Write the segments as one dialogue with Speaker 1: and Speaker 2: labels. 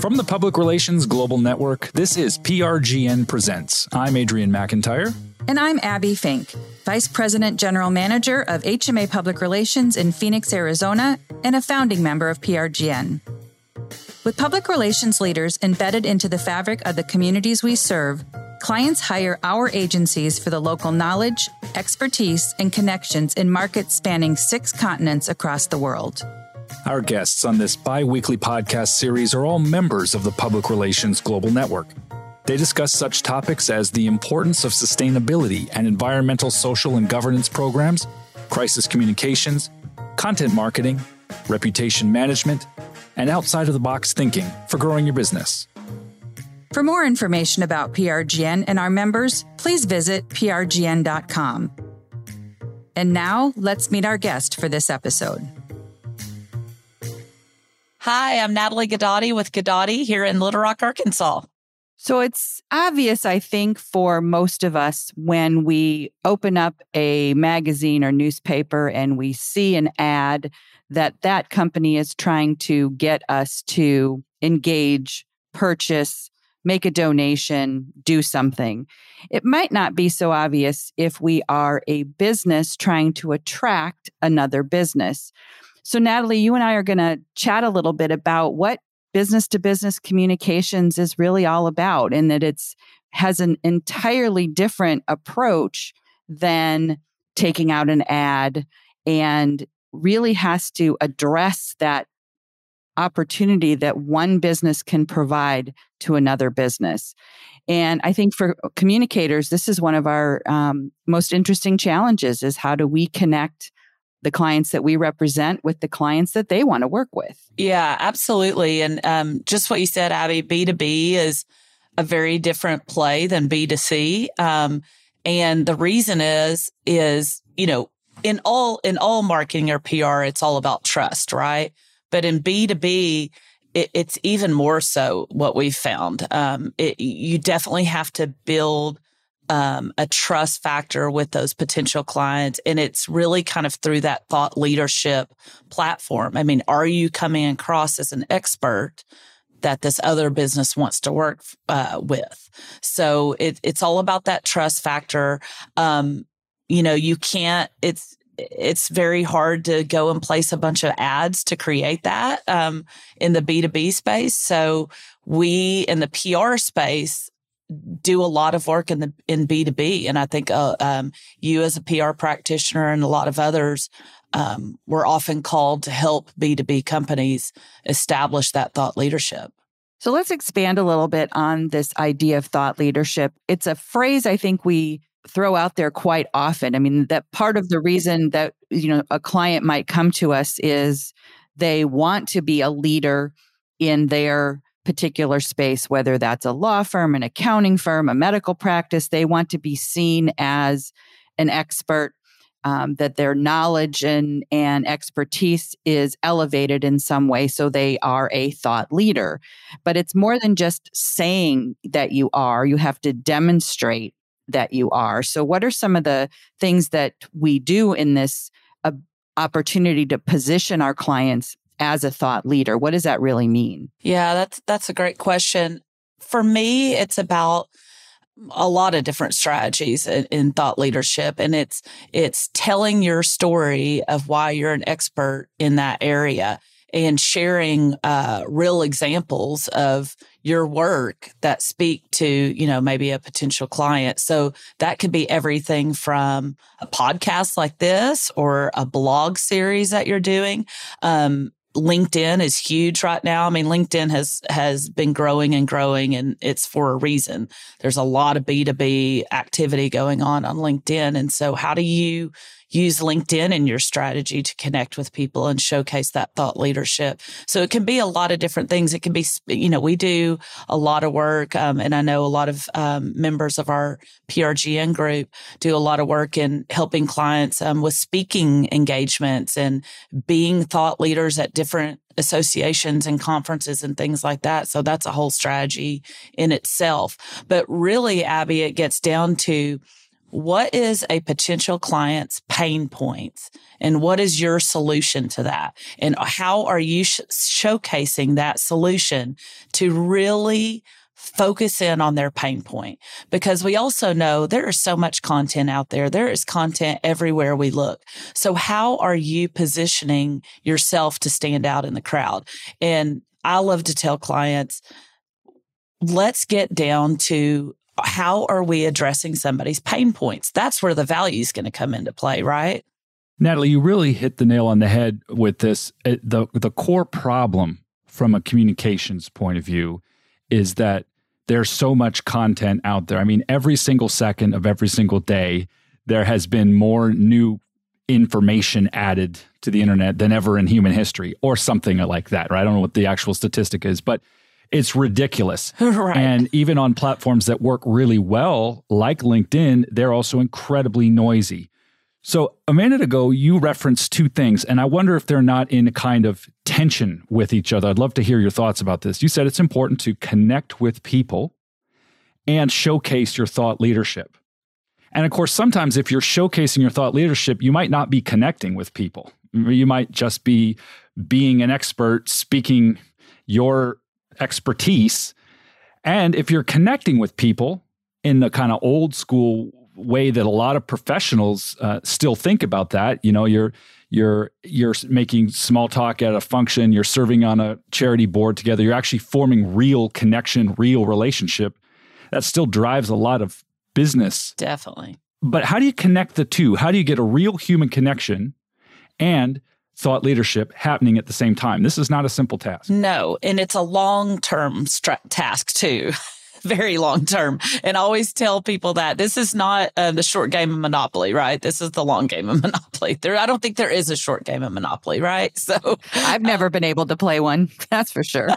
Speaker 1: From the Public Relations Global Network, this is PRGN Presents. I'm Adrian McIntyre.
Speaker 2: And I'm Abbie Fink, Vice President General Manager of HMA Public Relations in Phoenix, Arizona, and a founding member of PRGN. With public relations leaders embedded into the fabric of the communities we serve, clients hire our agencies for the local knowledge, expertise, and connections in markets spanning six continents across the world.
Speaker 1: Our guests on this bi weekly podcast series are all members of the Public Relations Global Network. They discuss such topics as the importance of sustainability and environmental, social, and governance programs, crisis communications, content marketing, reputation management, and outside of the box thinking for growing your business.
Speaker 2: For more information about PRGN and our members, please visit prgn.com. And now, let's meet our guest for this episode.
Speaker 3: Hi, I'm Natalie Ghidotti with Ghidotti here in Little Rock, Arkansas.
Speaker 4: So it's obvious, I think, for most of us when we open up a magazine or newspaper and we see an ad that that company is trying to get us to engage, purchase, make a donation, do something. It might not be so obvious if we are a business trying to attract another business. So, Natalie, you and I are going to chat a little bit about what business to business communications is really all about and that it's has an entirely different approach than taking out an ad and really has to address that opportunity that one business can provide to another business. And I think for communicators, this is one of our um, most interesting challenges is how do we connect the clients that we represent with the clients that they want to work with.
Speaker 3: Yeah, absolutely. And um, just what you said, Abbie, B2B is a very different play than B2C. Um, and the reason is, is, you know, in all, in all marketing or PR, it's all about trust, right? But in B2B, it, it's even more so what we've found. Um, it, you definitely have to build um, a trust factor with those potential clients. And it's really kind of through that thought leadership platform. I mean, are you coming across as an expert? that this other business wants to work uh, with. So it, it's all about that trust factor. Um, you know, you can't, it's, it's very hard to go and place a bunch of ads to create that um, in the B2B space. So we in the PR space do a lot of work in the in B2B. And I think uh, um, you as a PR practitioner and a lot of others um, were often called to help B2B companies establish that thought leadership.
Speaker 4: So let's expand a little bit on this idea of thought leadership. It's a phrase I think we throw out there quite often. I mean, that part of the reason that you know a client might come to us is they want to be a leader in their particular space, whether that's a law firm, an accounting firm, a medical practice, they want to be seen as an expert, um, that their knowledge and, and expertise is elevated in some way. So they are a thought leader. But it's more than just saying that you are, you have to demonstrate that you are. So, what are some of the things that we do in this uh, opportunity to position our clients as a thought leader? What does that really mean?
Speaker 3: Yeah, that's that's a great question. For me, it's about a lot of different strategies in, in, thought leadership and it's it's telling your story of why you're an expert in that area and sharing uh, real examples of your work that speak to you know maybe a potential client so that could be everything from a podcast like this or a blog series that you're doing um, LinkedIn is huge right now. I mean, LinkedIn has has been growing and growing, and it's for a reason. There's a lot of B two B activity going on on LinkedIn, and so how do you use LinkedIn in your strategy to connect with people and showcase that thought leadership. So it can be a lot of different things. It can be, you know, we do a lot of work, um, and I know a lot of um, members of our PRGN group do a lot of work in helping clients um, with speaking engagements and being thought leaders at different associations and conferences and things like that. So that's a whole strategy in itself. But really, Abbie, it gets down to what is a potential client's pain points and what is your solution to that? And how are you sh- showcasing that solution to really focus in on their pain point? Because we also know there is so much content out there. There is content everywhere we look. So how are you positioning yourself to stand out in the crowd? And I love to tell clients, let's get down to how are we addressing somebody's pain points? That's where the value is going to come into play, right?
Speaker 1: Natalie, you really hit the nail on the head with this. Uh, the the core problem from a communications point of view is that there's so much content out there. I mean, every single second of every single day, there has been more new information added to the internet than ever in human history, or something like that. Right? I don't know what the actual statistic is, but it's ridiculous.
Speaker 3: right.
Speaker 1: And even on platforms that work really well, like LinkedIn, they're also incredibly noisy. So a minute ago, you referenced two things, and I wonder if they're not in a kind of tension with each other. I'd love to hear your thoughts about this. You said it's important to connect with people and showcase your thought leadership. And of course, sometimes if you're showcasing your thought leadership, you might not be connecting with people. You might just be being an expert, speaking your expertise. And if you're connecting with people in the kind of old school way that a lot of professionals uh, still think about that, you know, you're you're you're making small talk at a function, you're serving on a charity board together, you're actually forming real connection, real relationship. That still drives a lot of business.
Speaker 3: Definitely.
Speaker 1: But how do you connect the two? How do you get a real human connection and thought leadership happening at the same time. This is not a simple task.
Speaker 3: No, and it's a long term task too. Very long term. And I always tell people that this is not uh, the short game of Monopoly, right? This is the long game of Monopoly. There, I don't think there is a short game of Monopoly, right? So
Speaker 4: I've never been able to play one. That's for sure.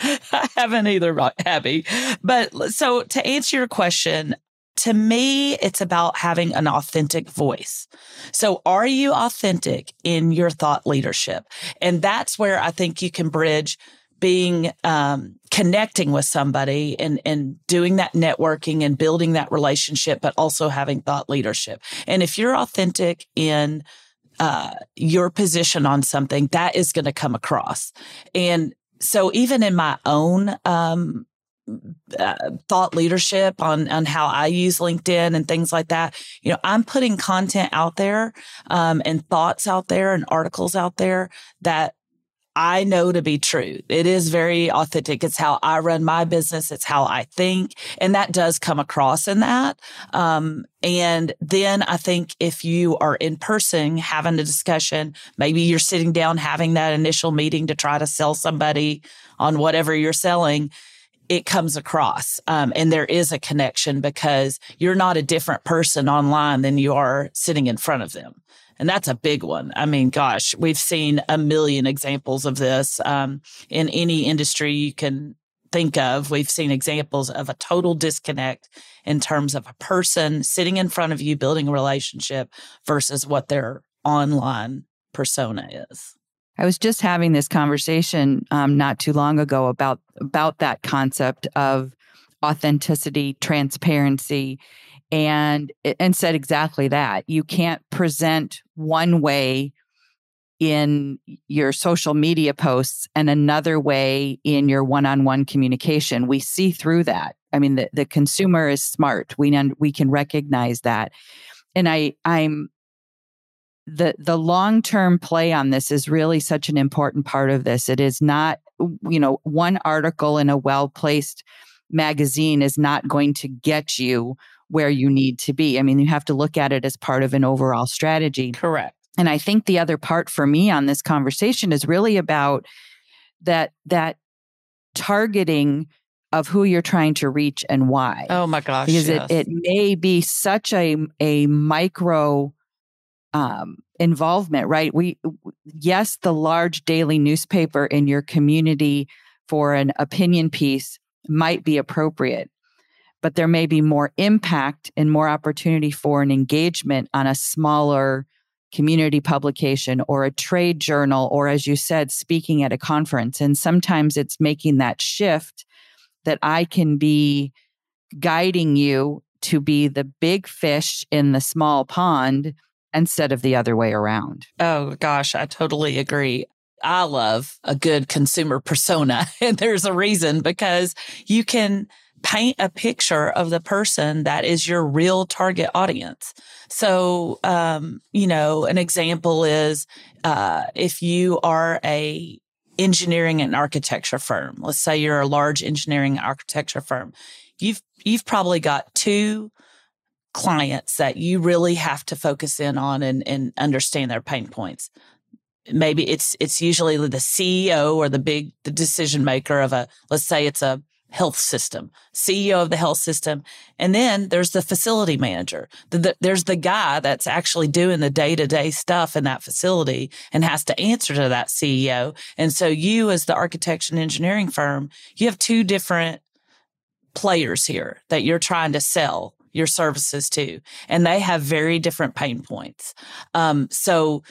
Speaker 3: I haven't either, Abbie. But so to answer your question, to me, it's about having an authentic voice. So are you authentic in your thought leadership? And that's where I think you can bridge being um, connecting with somebody and and doing that networking and building that relationship, but also having thought leadership. And if you're authentic in uh, your position on something, that is going to come across. And so even in my own um, uh, thought leadership on on how I use LinkedIn and things like that. You know, I'm putting content out there um, and thoughts out there and articles out there that I know to be true. It is very authentic. It's how I run my business. It's how I think. And that does come across in that. Um, and then I think if you are in person having a discussion, maybe you're sitting down having that initial meeting to try to sell somebody on whatever you're selling it comes across. Um, and there is a connection because you're not a different person online than you are sitting in front of them. And that's a big one. I mean, gosh, we've seen a million examples of this um, in any industry you can think of. We've seen examples of a total disconnect in terms of a person sitting in front of you, building a relationship versus what their online persona is.
Speaker 4: I was just having this conversation um, not too long ago about about that concept of authenticity, transparency, and and said exactly that. You can't present one way in your social media posts and another way in your one-on-one communication. We see through that. I mean, the, the consumer is smart. We we can recognize that. And I I'm the the long term play on this is really such an important part of this. It is not, you know, one article in a well placed magazine is not going to get you where you need to be. I mean, you have to look at it as part of an overall strategy.
Speaker 3: Correct.
Speaker 4: And I think the other part for me on this conversation is really about that that targeting of who you're trying to reach and why.
Speaker 3: Oh my gosh.
Speaker 4: Because
Speaker 3: yes.
Speaker 4: it, it may be such a a micro um, involvement, right? We, yes, the large daily newspaper in your community for an opinion piece might be appropriate, but there may be more impact and more opportunity for an engagement on a smaller community publication or a trade journal, or as you said, speaking at a conference. And sometimes it's making that shift that I can be guiding you to be the big fish in the small pond instead of the other way around.
Speaker 3: Oh, gosh, I totally agree. I love a good consumer persona. And there's a reason because you can paint a picture of the person that is your real target audience. So, um, you know, an example is uh, if you are a engineering and architecture firm, let's say you're a large engineering architecture firm, you've you've probably got two clients that you really have to focus in on and, and understand their pain points. Maybe it's it's usually the CEO or the big the decision maker of a let's say it's a health system, CEO of the health system. And then there's the facility manager. The, the, there's the guy that's actually doing the day to day stuff in that facility and has to answer to that CEO. And so you, as the architecture and engineering firm, you have two different players here that you're trying to sell your services to, and they have very different pain points. Um, so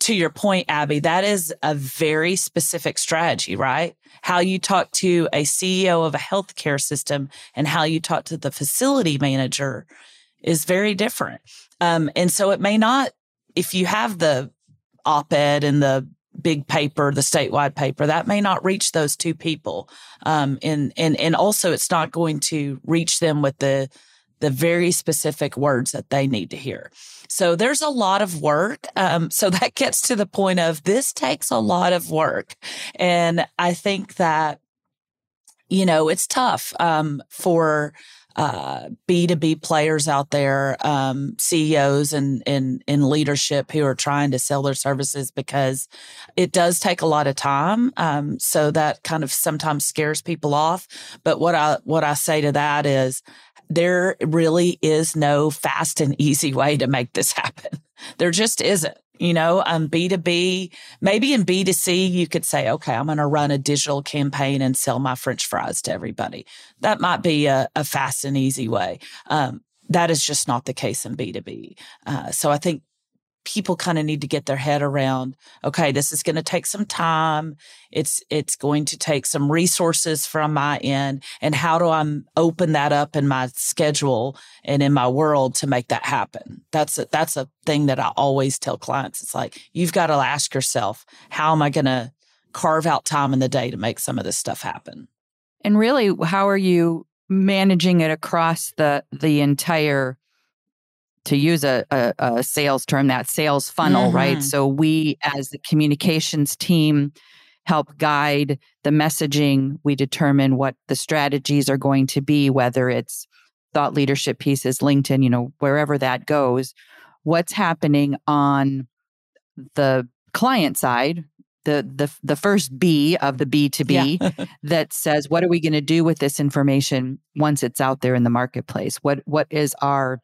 Speaker 3: to your point, Abbie, that is a very specific strategy, right? How you talk to a CEO of a healthcare system and how you talk to the facility manager is very different. Um, and so it may not, if you have the op ed and the big paper, the statewide paper, that may not reach those two people. Um, and, and, and also it's not going to reach them with the, the very specific words that they need to hear. So there's a lot of work. Um, so that gets to the point of this takes a lot of work. And I think that, you know, it's tough um, for uh, B2B players out there, um, CEOs and in, in leadership who are trying to sell their services because it does take a lot of time. Um, so that kind of sometimes scares people off. But what I, what I say to that is there really is no fast and easy way to make this happen. There just isn't. You know, um, B2B, maybe in B2C, you could say, okay, I'm going to run a digital campaign and sell my French fries to everybody. That might be a, a fast and easy way. Um, that is just not the case in B2B. Uh, so I think people kind of need to get their head around okay this is going to take some time. It's it's going to take some resources from my end and how do i open that up in my schedule and in my world to make that happen? That's a, that's a thing that i always tell clients. It's like you've got to ask yourself how am i going to carve out time in the day to make some of this stuff happen?
Speaker 4: And really how are you managing it across the the entire to use a, a, a sales term, that sales funnel, mm-hmm. right? So we, as the communications team, help guide the messaging. We determine what the strategies are going to be, whether it's thought leadership pieces, LinkedIn, you know, wherever that goes. What's happening on the client side, the the the first B of the B to B that says what are we going to do with this information once it's out there in the marketplace? What what is our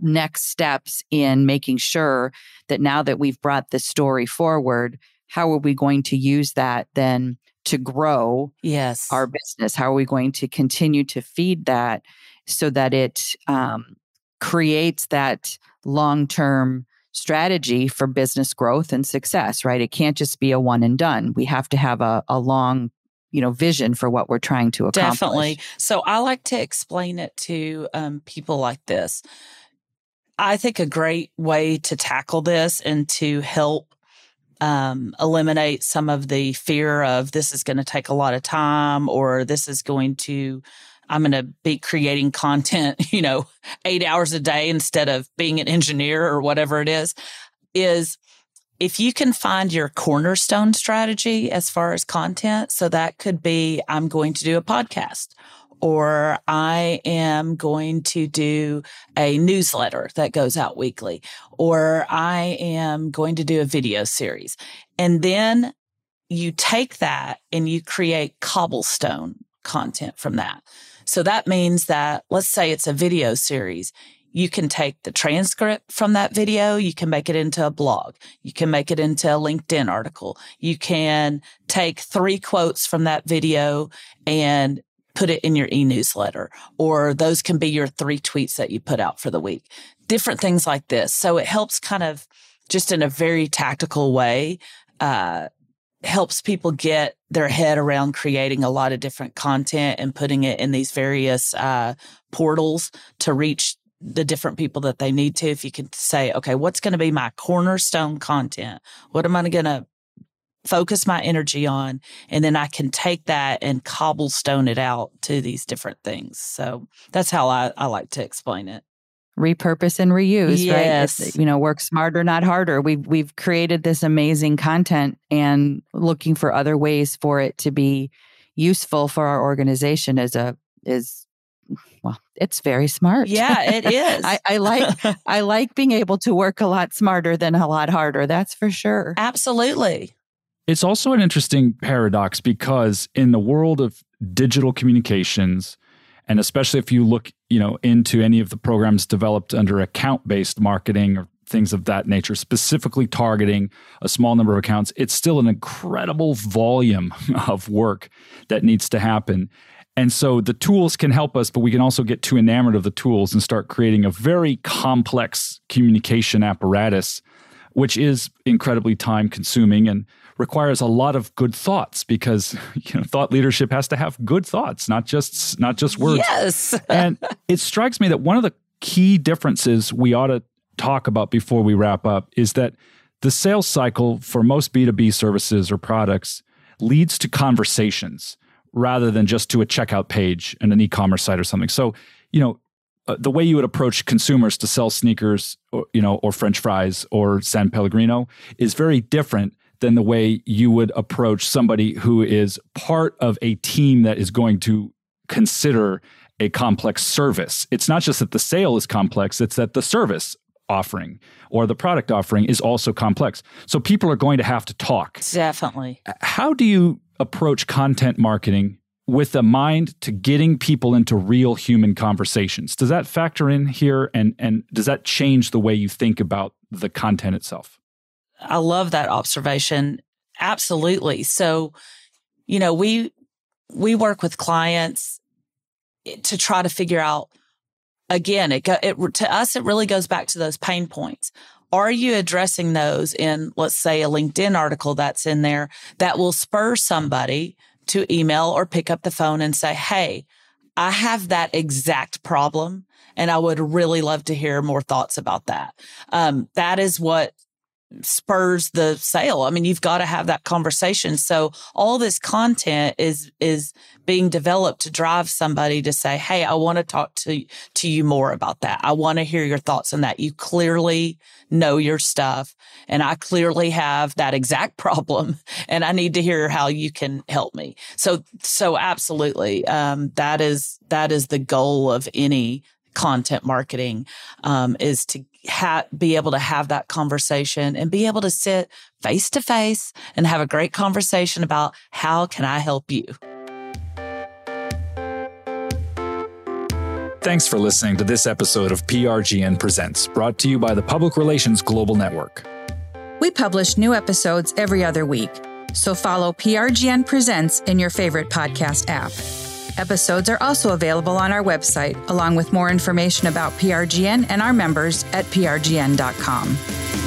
Speaker 4: next steps in making sure that now that we've brought the story forward, how are we going to use that then to grow
Speaker 3: yes
Speaker 4: our business? How are we going to continue to feed that so that it um, creates that long term strategy for business growth and success? Right? It can't just be a one and done. We have to have a, a long you know vision for what we're trying to accomplish.
Speaker 3: Definitely. So I like to explain it to um, people like this. I think a great way to tackle this and to help um, eliminate some of the fear of this is going to take a lot of time or this is going to I'm going to be creating content, you know, eight hours a day instead of being an engineer or whatever it is, is if you can find your cornerstone strategy as far as content. So that could be, I'm going to do a podcast or I am going to do a newsletter that goes out weekly, or I am going to do a video series. And then you take that and you create cobblestone content from that. So that means that let's say it's a video series. You can take the transcript from that video. You can make it into a blog. You can make it into a LinkedIn article. You can take three quotes from that video and put it in your e-newsletter or those can be your three tweets that you put out for the week. Different things like this. So it helps kind of just in a very tactical way, uh, helps people get their head around creating a lot of different content and putting it in these various uh, portals to reach the different people that they need to. If you can say, okay, what's going to be my cornerstone content? What am I going to focus my energy on? And then I can take that and cobblestone it out to these different things. So that's how I, I like to explain it
Speaker 4: repurpose and reuse
Speaker 3: yes.
Speaker 4: right it's, you know work smarter not harder we've we've created this amazing content and looking for other ways for it to be useful for our organization is a is well it's very smart
Speaker 3: yeah it is
Speaker 4: I, I like i like being able to work a lot smarter than a lot harder that's for sure
Speaker 3: absolutely
Speaker 1: it's also an interesting paradox because in the world of digital communications and especially if you look, you know, into any of the programs developed under account-based marketing or things of that nature, specifically targeting a small number of accounts, it's still an incredible volume of work that needs to happen. And so the tools can help us, but we can also get too enamored of the tools and start creating a very complex communication apparatus, which is incredibly time consuming. And requires a lot of good thoughts because you know thought leadership has to have good thoughts, not just not just words.
Speaker 3: Yes.
Speaker 1: and it strikes me that one of the key differences we ought to talk about before we wrap up is that the sales cycle for most B2B services or products leads to conversations rather than just to a checkout page and an e-commerce site or something. So, you know, uh, the way you would approach consumers to sell sneakers or you know or french fries or san pellegrino is very different than the way you would approach somebody who is part of a team that is going to consider a complex service. It's not just that the sale is complex, it's that the service offering or the product offering is also complex. So people are going to have to talk.
Speaker 3: Definitely.
Speaker 1: How do you approach content marketing with a mind to getting people into real human conversations? Does that factor in here and and does that change the way you think about the content itself?
Speaker 3: I love that observation. Absolutely. So, you know, we we work with clients to try to figure out again, it, it to us it really goes back to those pain points. Are you addressing those in let's say a LinkedIn article that's in there that will spur somebody to email or pick up the phone and say, "Hey, I have that exact problem and I would really love to hear more thoughts about that. Um, that is what spurs the sale. I mean, you've got to have that conversation. So all this content is is being developed to drive somebody to say, "Hey, I want to talk to to you more about that. I want to hear your thoughts on that. You clearly know your stuff, and I clearly have that exact problem, and I need to hear how you can help me." So so absolutely, um, that is that is the goal of any content marketing um, is to ha- be able to have that conversation and be able to sit face to face and have a great conversation about how can I help you.
Speaker 1: Thanks for listening to this episode of PRGN Presents, brought to you by the Public Relations Global Network.
Speaker 2: We publish new episodes every other week, so follow PRGN Presents in your favorite podcast app. Episodes are also available on our website, along with more information about PRGN and our members at prgn.com.